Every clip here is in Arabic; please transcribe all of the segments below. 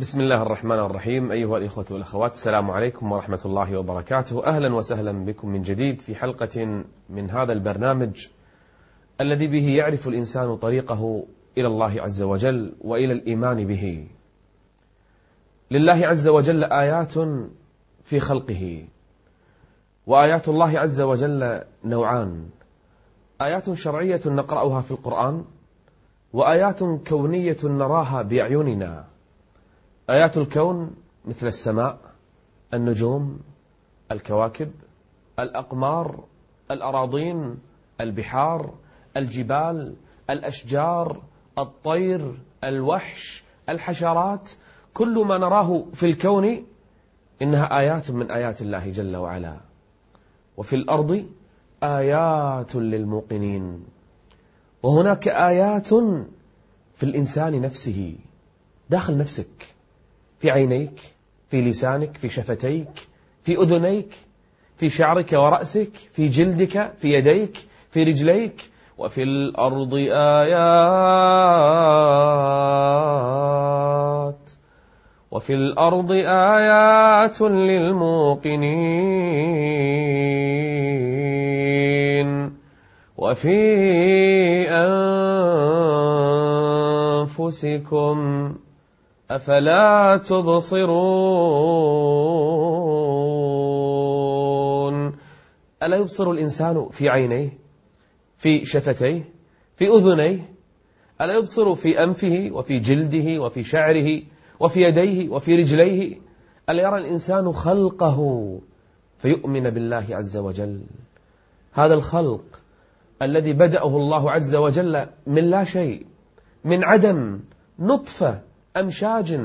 بسم الله الرحمن الرحيم أيها الإخوة والأخوات السلام عليكم ورحمة الله وبركاته أهلا وسهلا بكم من جديد في حلقة من هذا البرنامج الذي به يعرف الإنسان طريقه إلى الله عز وجل وإلى الإيمان به لله عز وجل آيات في خلقه وآيات الله عز وجل نوعان آيات شرعية نقرأها في القرآن وآيات كونية نراها بأعيننا آيات الكون مثل السماء النجوم الكواكب الأقمار الأراضين البحار الجبال الأشجار الطير الوحش الحشرات كل ما نراه في الكون إنها آيات من آيات الله جل وعلا. وفي الأرض آيات للموقنين. وهناك آيات في الإنسان نفسه داخل نفسك. في عينيك في لسانك في شفتيك في أذنيك في شعرك ورأسك في جلدك في يديك في رجليك وفي الأرض آيات. وفي الأرض آيات للموقنين. وفي أنفسكم أفلا تبصرون؟ ألا يبصر الإنسان في عينيه؟ في شفتيه؟ في أذنيه؟ ألا يبصر في أنفه وفي جلده وفي شعره وفي يديه وفي رجليه؟ ألا يرى الإنسان خلقه فيؤمن بالله عز وجل؟ هذا الخلق الذي بدأه الله عز وجل من لا شيء من عدم نطفة أمشاج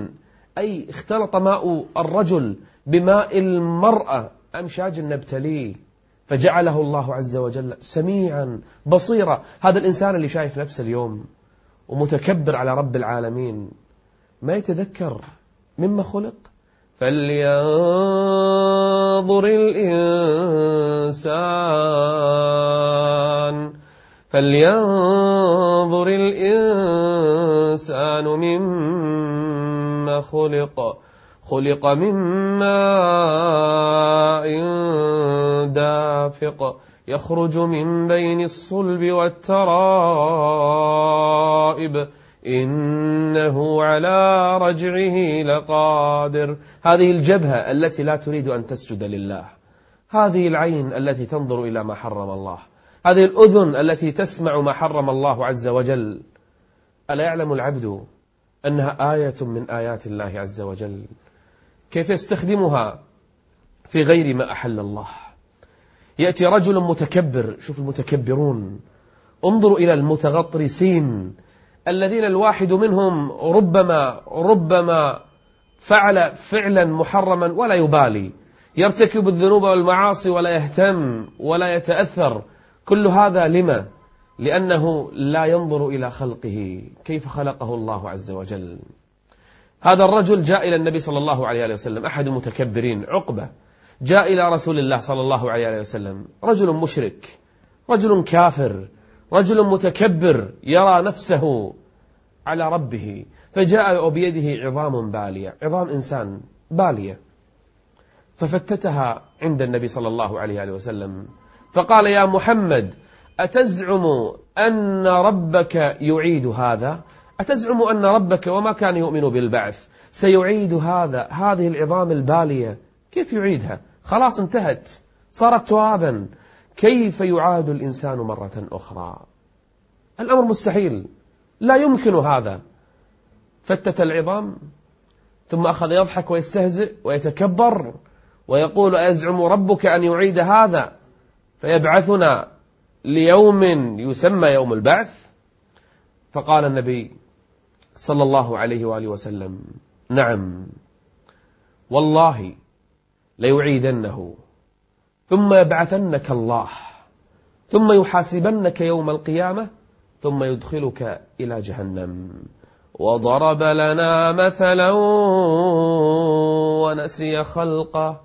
أي اختلط ماء الرجل بماء المرأة أمشاج نبتليه فجعله الله عز وجل سميعا بصيرا. هذا الإنسان اللي شايف نفسه اليوم ومتكبر على رب العالمين ما يتذكر مما خلق؟ فلينظر الإنسان فلينظر الإنسان مما خلق خلق من ماء دافق يخرج من بين الصلب والترائب إنه على رجعه لقادر. هذه الجبهة التي لا تريد أن تسجد لله هذه العين التي تنظر إلى ما حرم الله هذه الأذن التي تسمع ما حرم الله عز وجل. ألا يعلم العبد أنها آية من آيات الله عز وجل. كيف يستخدمها في غير ما أحل الله؟ يأتي رجل متكبر شوف المتكبرون انظروا إلى المتغطرسين الذين الواحد منهم ربما ربما فعل فعلا محرما ولا يبالي. يرتكب الذنوب والمعاصي ولا يهتم ولا يتأثر. كل هذا لما؟ لأنه لا ينظر إلى خلقه كيف خلقه الله عز وجل. هذا الرجل جاء إلى النبي صلى الله عليه وسلم أحد المتكبرين عقبة جاء إلى رسول الله صلى الله عليه وسلم. رجل مشرك رجل كافر رجل متكبر يرى نفسه على ربه فجاء وبيده عظام بالية عظام إنسان بالية. ففتتها عند النبي صلى الله عليه وسلم. فقال يا محمد أتزعم أن ربك يعيد هذا؟ أتزعم أن ربك وما كان يؤمن بالبعث سيعيد هذا هذه العظام البالية كيف يعيدها؟ خلاص انتهت صارت ترابا. كيف يعاد الإنسان مرة أخرى؟ الأمر مستحيل لا يمكن هذا. فتت العظام ثم أخذ يضحك ويستهزئ ويتكبر ويقول أزعم ربك أن يعيد هذا فيبعثنا. ليوم يسمى يوم البعث فقال النبي صلى الله عليه وآله وسلم نعم والله ليعيدنه ثم يبعثنك الله ثم يحاسبنك يوم القيامة ثم يدخلك إلى جهنم. وضرب لنا مثلا ونسي خلقه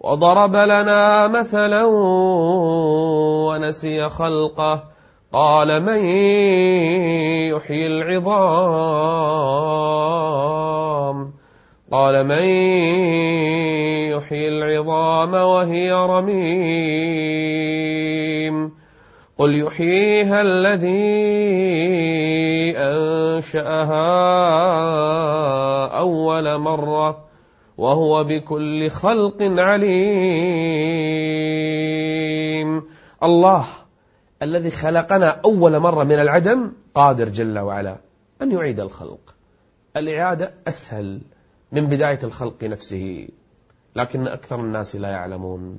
وضرب لنا مثلا ونسي خلقه. قال من يحيي العظام؟ قال من يحيي العظام وهي رميم. قل يحييها الذي أنشأها أول مرة وهو بكل خلق عليم. الله الذي خلقنا أول مرة من العدم قادر جل وعلا أن يعيد الخلق. الإعادة أسهل من بداية الخلق نفسه لكن أكثر الناس لا يعلمون.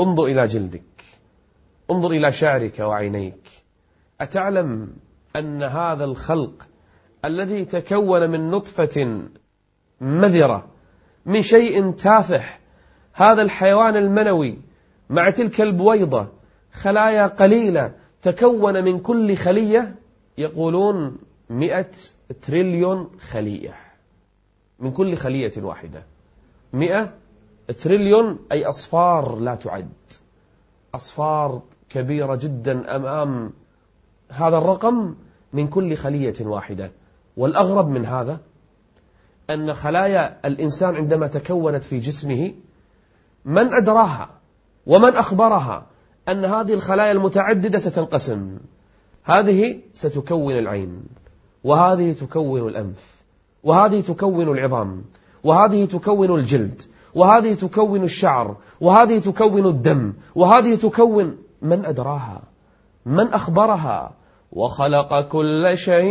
انظر إلى جلدك انظر إلى شعرك وعينيك. أتعلم أن هذا الخلق الذي تكون من نطفة مذرة من شيء تافه هذا الحيوان المنوي مع تلك البويضة خلايا قليلة تكون من كل خلية يقولون مئة تريليون خلية. من كل خلية واحدة. مئة تريليون أي أصفار لا تعد. أصفار كبيرة جدا أمام هذا الرقم من كل خلية واحدة. والأغرب من هذا أن خلايا الإنسان عندما تكونت في جسمه من أدراها؟ ومن أخبرها أن هذه الخلايا المتعددة ستنقسم. هذه ستكون العين وهذه تكون الأنف وهذه تكون العظام وهذه تكون الجلد وهذه تكون الشعر وهذه تكون الدم وهذه تكون من أدراها؟ من أخبرها؟ وخلق كل شيء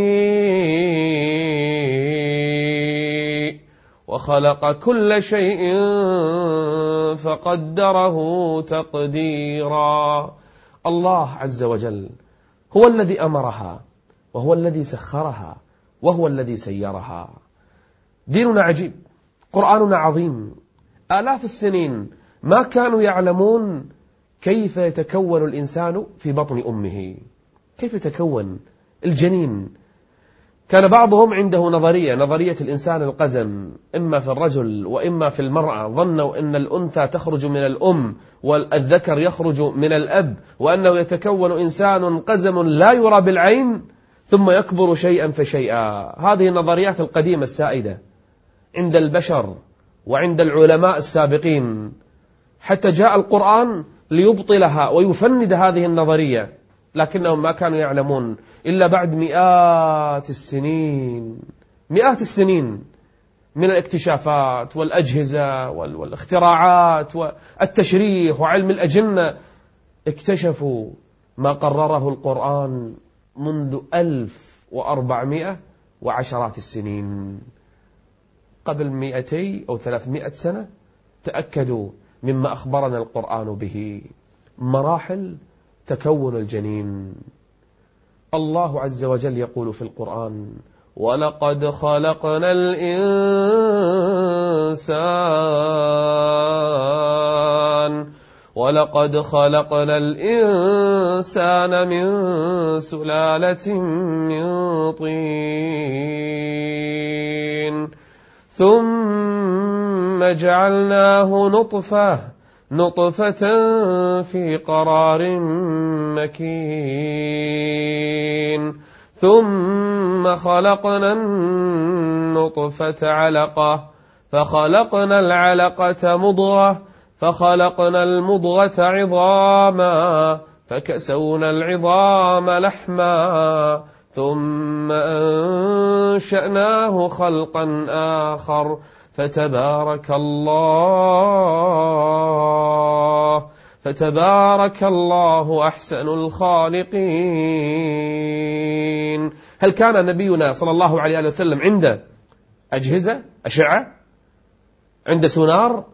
وخلق كل شيء فقدره تقديرا. الله عز وجل هو الذي أمرها وهو الذي سخرها وهو الذي سيرها. ديننا عجيب قرآننا عظيم. آلاف السنين ما كانوا يعلمون كيف يتكون الإنسان في بطن أمه. كيف يتكون الجنين كان بعضهم عنده نظرية نظرية الإنسان القزم إما في الرجل وإما في المرأة. ظنوا أن الأنثى تخرج من الأم والذكر يخرج من الأب وأنه يتكون إنسان قزم لا يرى بالعين ثم يكبر شيئا فشيئا. هذه النظريات القديمة السائدة عند البشر وعند العلماء السابقين. حتى جاء القرآن ليبطلها ويفند هذه النظرية. لكنهم ما كانوا يعلمون إلا بعد مئات السنين. مئات السنين من الاكتشافات والأجهزة والاختراعات والتشريح وعلم الأجنة. اكتشفوا ما قرره القرآن منذ ألف وأربعمائة وعشرات السنين. قبل مئتي أو ثلاثمائة سنة تأكدوا مما أخبرنا القرآن به. مراحل تكون الجنين. الله عز وجل يقول في القرآن ولقد خلقنا الإنسان ولقد خلقنا الإنسان من سلالة من طين ثم جعلناه نطفة نطفة في قرار مكين. ثم خلقنا النطفة علقة فخلقنا العلقة مضغة فخلقنا المضغة عظاما فكسونا العظام لحما. ثم أنشأناه خلقا آخر فتبارك الله فتبارك الله أحسن الخالقين. هل كان نبينا صلى الله عليه وسلم عنده أجهزة أشعة عند سونار؟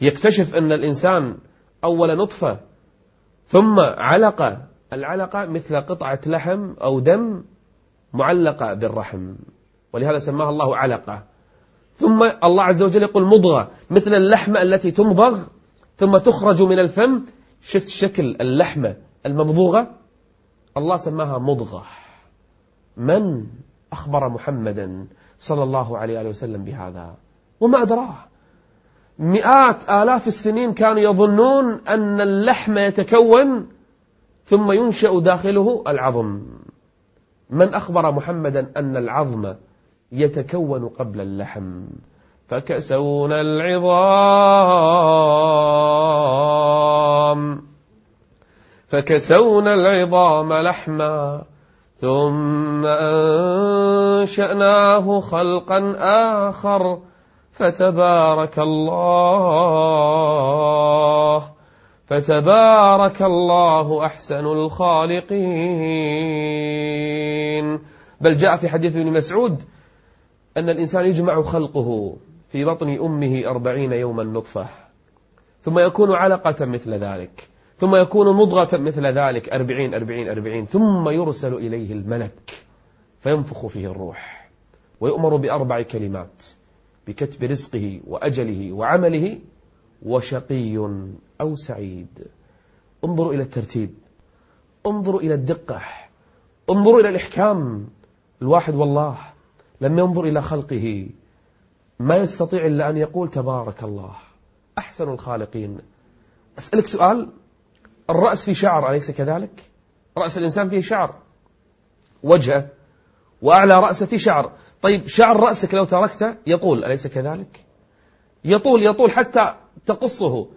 يكتشف أن الإنسان أول نطفة ثم علقة العلقة مثل قطعة لحم أو دم معلقة بالرحم ولهذا سماها الله علقة. ثم الله عز وجل يقول مضغة مثل اللحمة التي تمضغ ثم تخرج من الفم. شفت شكل اللحمة الممضوغة الله سماها مضغة. من أخبر محمدا صلى الله عليه وسلم بهذا؟ وما أدراه. مئات آلاف السنين كانوا يظنون أن اللحم يتكون ثم ينشأ داخله العظم. من أخبر محمدا أن العظم يتكون قبل اللحم. فكسونا العظام. فكسونا العظام لحما. ثم أنشأناه خلقا آخر. فتبارك الله. فتبارك الله أحسن الخالقين. بل جاء في حديث ابن مسعود أن الإنسان يجمع خلقه في بطن أمه أربعين يوما نطفة. ثم يكون علقة مثل ذلك. ثم يكون مضغة مثل ذلك. أربعين أربعين أربعين. ثم يرسل إليه الملك. فينفخ فيه الروح. ويؤمر بأربع كلمات. بكتب رزقه وأجله وعمله. وشقي أو سعيد. انظروا إلى الترتيب. انظروا إلى الدقة. انظروا إلى الإحكام. الواحد والله لم ينظر إلى خلقه. ما يستطيع إلا أن يقول تبارك الله. أحسن الخالقين. أسألك سؤال. الرأس فيه شعر أليس كذلك؟ رأس الإنسان فيه شعر. وجهه. وأعلى رأسه فيه شعر. طيب شعر رأسك لو تركته يطول أليس كذلك؟ يطول يطول حتى تقصه.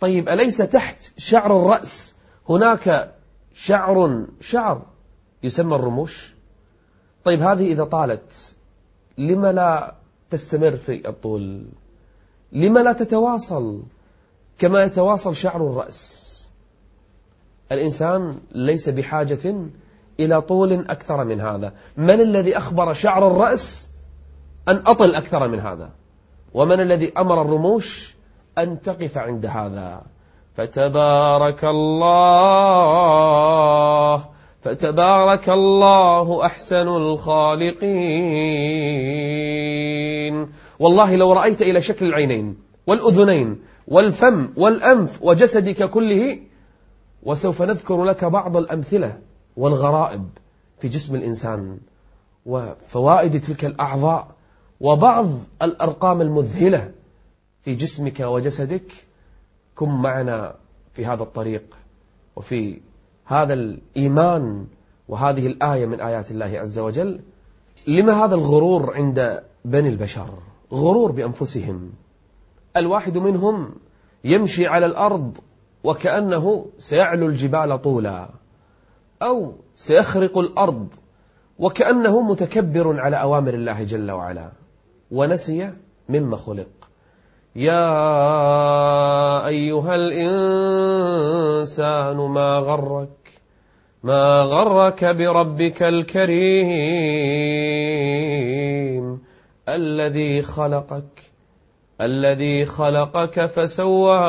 طيب أليس تحت شعر الرأس هناك شعر؟ شعر يسمى الرموش. طيب هذه إذا طالت لما لا تستمر في الطول؟ لما لا تتواصل؟ كما يتواصل شعر الرأس. الإنسان ليس بحاجة إلى طول أكثر من هذا. من الذي أخبر شعر الرأس أن أطل أكثر من هذا؟ ومن الذي أمر الرموش أن تقف عند هذا؟ فتبارك الله. فتبارك الله أحسن الخالقين. والله لو رأيت إلى شكل العينين والأذنين والفم والأنف وجسدك كله وسوف نذكر لك بعض الأمثلة والغرائب في جسم الإنسان وفوائد تلك الأعضاء وبعض الأرقام المذهلة في جسمك وجسدك. كن معنا في هذا الطريق وفي هذا الإيمان وهذه الآية من آيات الله عز وجل لما هذا الغرور عند بني البشر؟ غرور بأنفسهم. الواحد منهم يمشي على الأرض وكأنه سيعلو الجبال طولا أو سيخرق الأرض وكأنه متكبر على أوامر الله جل وعلا. ونسي مما خلق. يا أيها الإنسان ما غرك؟ ما غرك بربك الكريم الذي خلقك الذي خلقك فسواك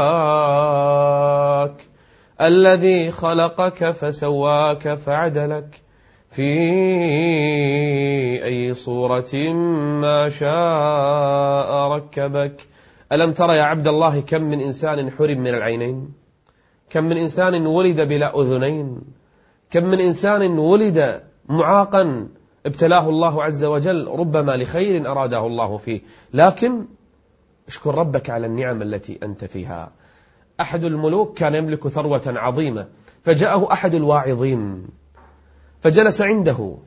الذي خلقك فسواك فعدلك. في أي صورة ما شاء ركبك. ألم ترى يا عبد الله كم من إنسان حرم من العينين؟ كم من إنسان ولد بلا أذنين؟ كم من إنسان ولد معاقا ابتلاه الله عز وجل ربما لخير أراده الله فيه. لكن اشكر ربك على النعم التي أنت فيها. أحد الملوك كان يملك ثروة عظيمة فجاءه أحد الواعظين فجلس عنده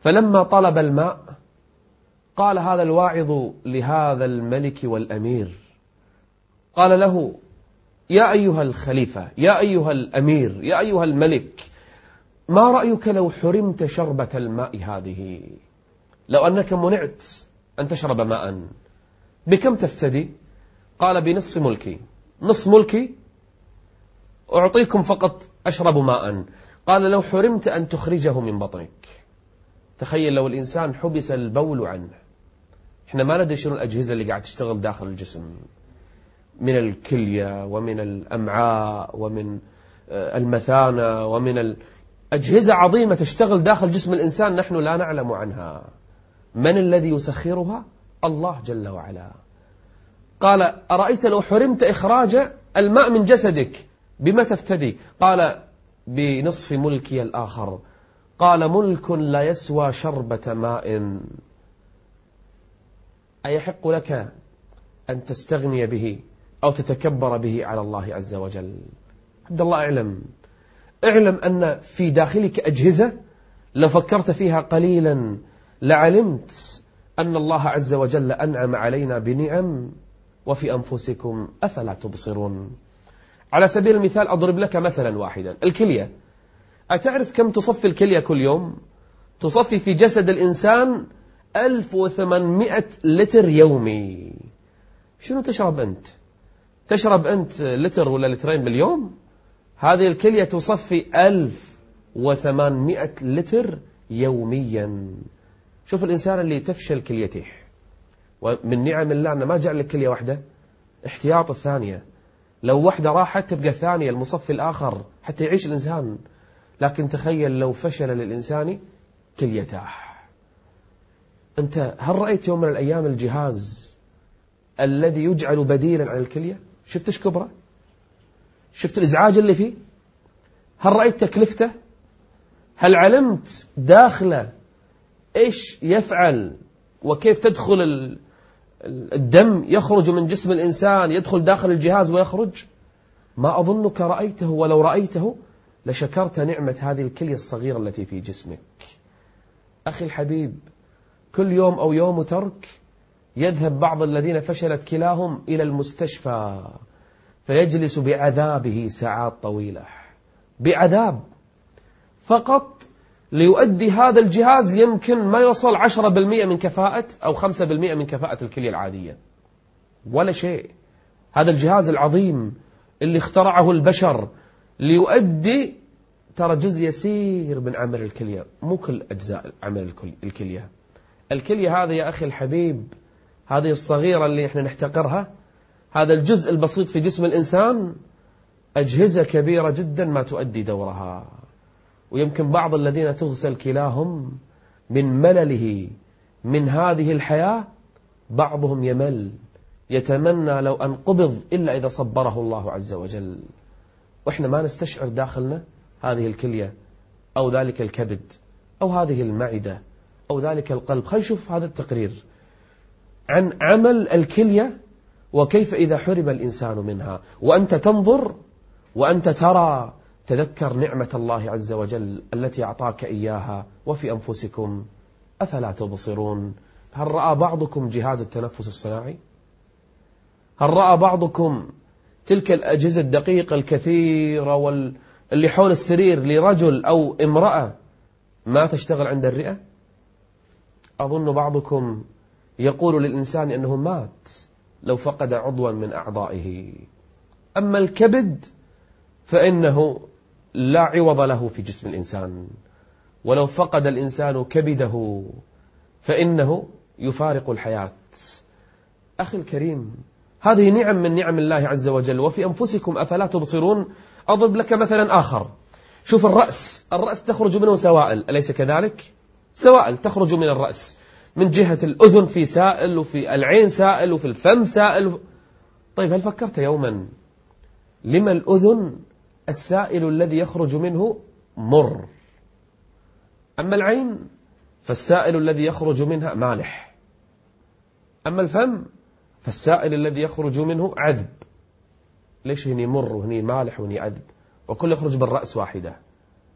فلما طلب الماء قال هذا الواعظ لهذا الملك والأمير. قال له يا أيها الخليفة يا أيها الأمير يا أيها الملك ما رأيك لو حرمت شربة الماء هذه؟ لو أنك منعت أن تشرب ماء. بكم تفتدي؟ قال بنصف ملكي. نصف ملكي؟ أعطيكم فقط أشرب ماء. قال لو حرمت أن تخرجه من بطنك. تخيل لو الإنسان حبس البول عنه. إحنا ما ندري شنو الأجهزة اللي قاعد تشتغل داخل الجسم. من الكلية ومن الأمعاء ومن آه، المثانة ومن أجهزة عظيمة تشتغل داخل جسم الإنسان نحن لا نعلم عنها. من الذي يسخرها؟ الله جل وعلا. قال أرأيت لو حرمت إخراج الماء من جسدك؟ بما تفتدي؟ قال بنصف ملكي الآخر. قال ملك لا يسوى شربة ماء. أيحق لك أن تستغني به أو تتكبر به على الله عز وجل؟ عبد الله أعلم. اعلم أن في داخلك أجهزة لو فكرت فيها قليلا لعلمت أن الله عز وجل أنعم علينا بنعم وفي أنفسكم أفلا تبصرون؟ على سبيل المثال أضرب لك مثلا واحدا الكلية. أتعرف كم تصفي الكلية كل يوم؟ تصفي في جسد الإنسان 1800 لتر يومي. شنو تشرب أنت؟ تشرب أنت لتر ولا لترين باليوم؟ هذه الكلية تصفي 1800 لتر يوميا. شوف الإنسان اللي تفشل كليته. ومن نعم الله أنه ما جعل لك كلية واحدة. احتياط الثانية. لو واحدة راحت تبقى الثانية المصفي الآخر حتى يعيش الإنسان. لكن تخيل لو فشل للإنسان كليته. أنت هل رأيت يوم من الأيام الجهاز الذي يجعل بديلا عن الكلية؟ شفت إيش كبرة؟ شفت الإزعاج اللي فيه؟ هل رأيت تكلفته؟ هل علمت داخله إيش يفعل وكيف تدخل الدم يخرج من جسم الإنسان يدخل داخل الجهاز ويخرج؟ ما أظنك رأيته ولو رأيته لشكرت نعمة هذه الكلية الصغيرة التي في جسمك. أخي الحبيب كل يوم أو يوم ترك يذهب بعض الذين فشلت كلاهم إلى المستشفى. فيجلس بعذابه ساعات طويلة. بعذاب فقط ليؤدي هذا الجهاز يمكن ما يوصل 10% من كفاءة أو 5% من كفاءة الكلية العادية. ولا شيء. هذا الجهاز العظيم اللي اخترعه البشر ليؤدي ترى جزء يسير من عمل الكلية مو كل أجزاء عمل الكلية. الكلية هذه يا أخي الحبيب هذه الصغيرة اللي إحنا نحتقرها هذا الجزء البسيط في جسم الإنسان أجهزة كبيرة جدا ما تؤدي دورها. ويمكن بعض الذين تغسل كلاهم من ملله من هذه الحياة بعضهم يمل. يتمنى لو أن قبض إلا إذا صبره الله عز وجل. وإحنا ما نستشعر داخلنا هذه الكلية أو ذلك الكبد أو هذه المعدة أو ذلك القلب. خلينا نشوف هذا التقرير. عن عمل الكلية وكيف إذا حرم الإنسان منها؟ وأنت تنظر وأنت ترى تذكر نعمة الله عز وجل التي أعطاك إياها وفي أنفسكم أفلا تبصرون؟ هل رأى بعضكم جهاز التنفس الصناعي؟ هل رأى بعضكم تلك الأجهزة الدقيقة الكثيرة وال... اللي حول السرير لرجل أو امرأة ما تشتغل عند الرئة؟ أظن بعضكم يقول للإنسان أنه مات. لو فقد عضوا من أعضائه. أما الكبد فإنه لا عوض له في جسم الإنسان. ولو فقد الإنسان كبده فإنه يفارق الحياة. أخي الكريم هذه نعم من نعم الله عز وجل. وفي أنفسكم أفلا تبصرون؟ أضرب لك مثلا آخر. شوف الرأس. الرأس تخرج منه سوائل. أليس كذلك؟ سوائل تخرج من الرأس. من جهة الأذن في سائل وفي العين سائل وفي الفم سائل. طيب هل فكرت يوما لما الأذن السائل الذي يخرج منه مر؟ أما العين فالسائل الذي يخرج منها مالح. أما الفم فالسائل الذي يخرج منه عذب. ليش هني مر وهني مالح وهني عذب؟ وكل يخرج بالرأس واحدة.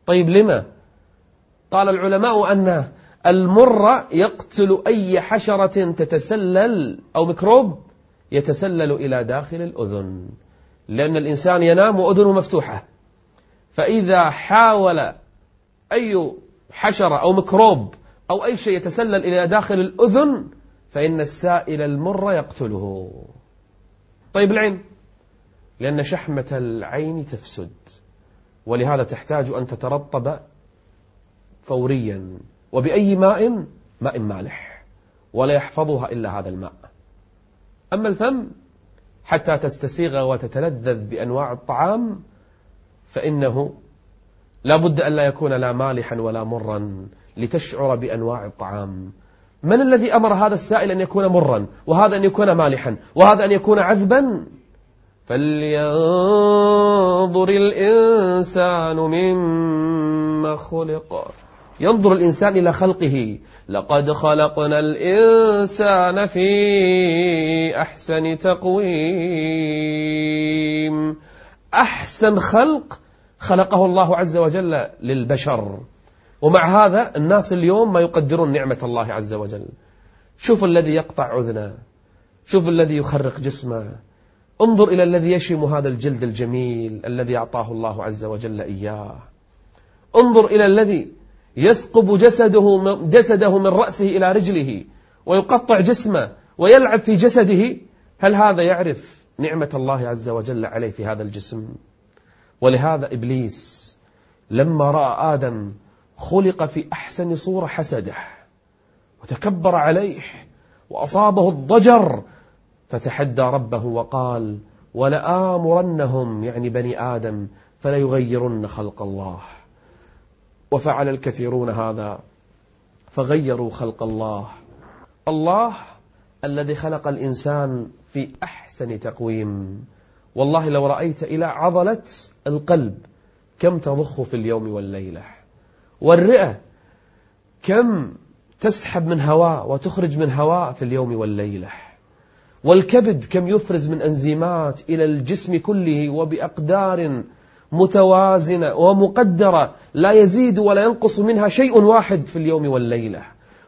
طيب لما؟ قال العلماء أن المر يقتل أي حشرة تتسلل أو ميكروب يتسلل إلى داخل الأذن لأن الإنسان ينام وأذنه مفتوحة. فإذا حاول أي حشرة أو ميكروب أو أي شيء يتسلل إلى داخل الأذن فإن السائل المر يقتله. طيب العين لأن شحمة العين تفسد ولهذا تحتاج أن تترطب فوريا. وبأي ماء؟ ماء مالح ولا يحفظها إلا هذا الماء. أما الفم حتى تستسيغ وتتلذذ بأنواع الطعام فإنه لا بد أن لا يكون لا مالحا ولا مرا لتشعر بأنواع الطعام. من الذي أمر هذا السائل أن يكون مرا وهذا أن يكون مالحا وهذا أن يكون عذبا؟ فلينظر الإنسان مما خلق. ينظر الإنسان إلى خلقه. لقد خلقنا الإنسان في أحسن تقويم. أحسن خلق خلقه الله عز وجل للبشر. ومع هذا الناس اليوم ما يقدرون نعمة الله عز وجل. شوف الذي يقطع أذنه. شوف الذي يخرق جسمه. انظر إلى الذي يشم هذا الجلد الجميل الذي أعطاه الله عز وجل إياه. انظر إلى الذي يثقب جسده جسده من رأسه إلى رجله ويقطع جسمه ويلعب في جسده. هل هذا يعرف نعمة الله عز وجل عليه في هذا الجسم؟ ولهذا إبليس لما رأى آدم خلق في أحسن صورة حسده وتكبر عليه وأصابه الضجر فتحدى ربه وقال ولآمرنهم يعني بني آدم فليغيرن خلق الله وفعل الكثيرون هذا فغيروا خلق الله. الله الذي خلق الإنسان في أحسن تقويم. والله لو رأيت إلى عضلة القلب كم تضخ في اليوم والليلة. والرئة كم تسحب من هواء وتخرج من هواء في اليوم والليلة. والكبد كم يفرز من أنزيمات إلى الجسم كله وبأقدار متوازنة ومقدرة. لا يزيد ولا ينقص منها شيء واحد في اليوم والليلة.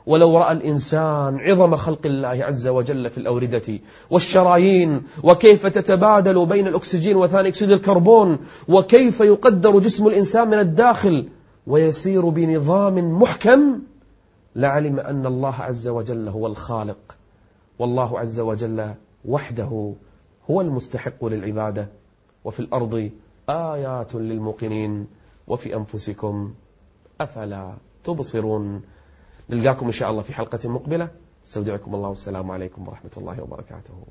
ولو رأى الإنسان عظم خلق الله عز وجل في الأوردة والشرايين وكيف تتبادل بين الأكسجين وثاني أكسيد الكربون وكيف يقدر جسم الإنسان من الداخل ويسير بنظام محكم لعلم أن الله عز وجل هو الخالق. والله عز وجل وحده هو المستحق للعبادة. وفي الأرض آيات للموقنين وفي أنفسكم أفلا تبصرون. نلقاكم إن شاء الله في حلقة مقبلة. استودعكم الله. والسلام عليكم ورحمة الله وبركاته.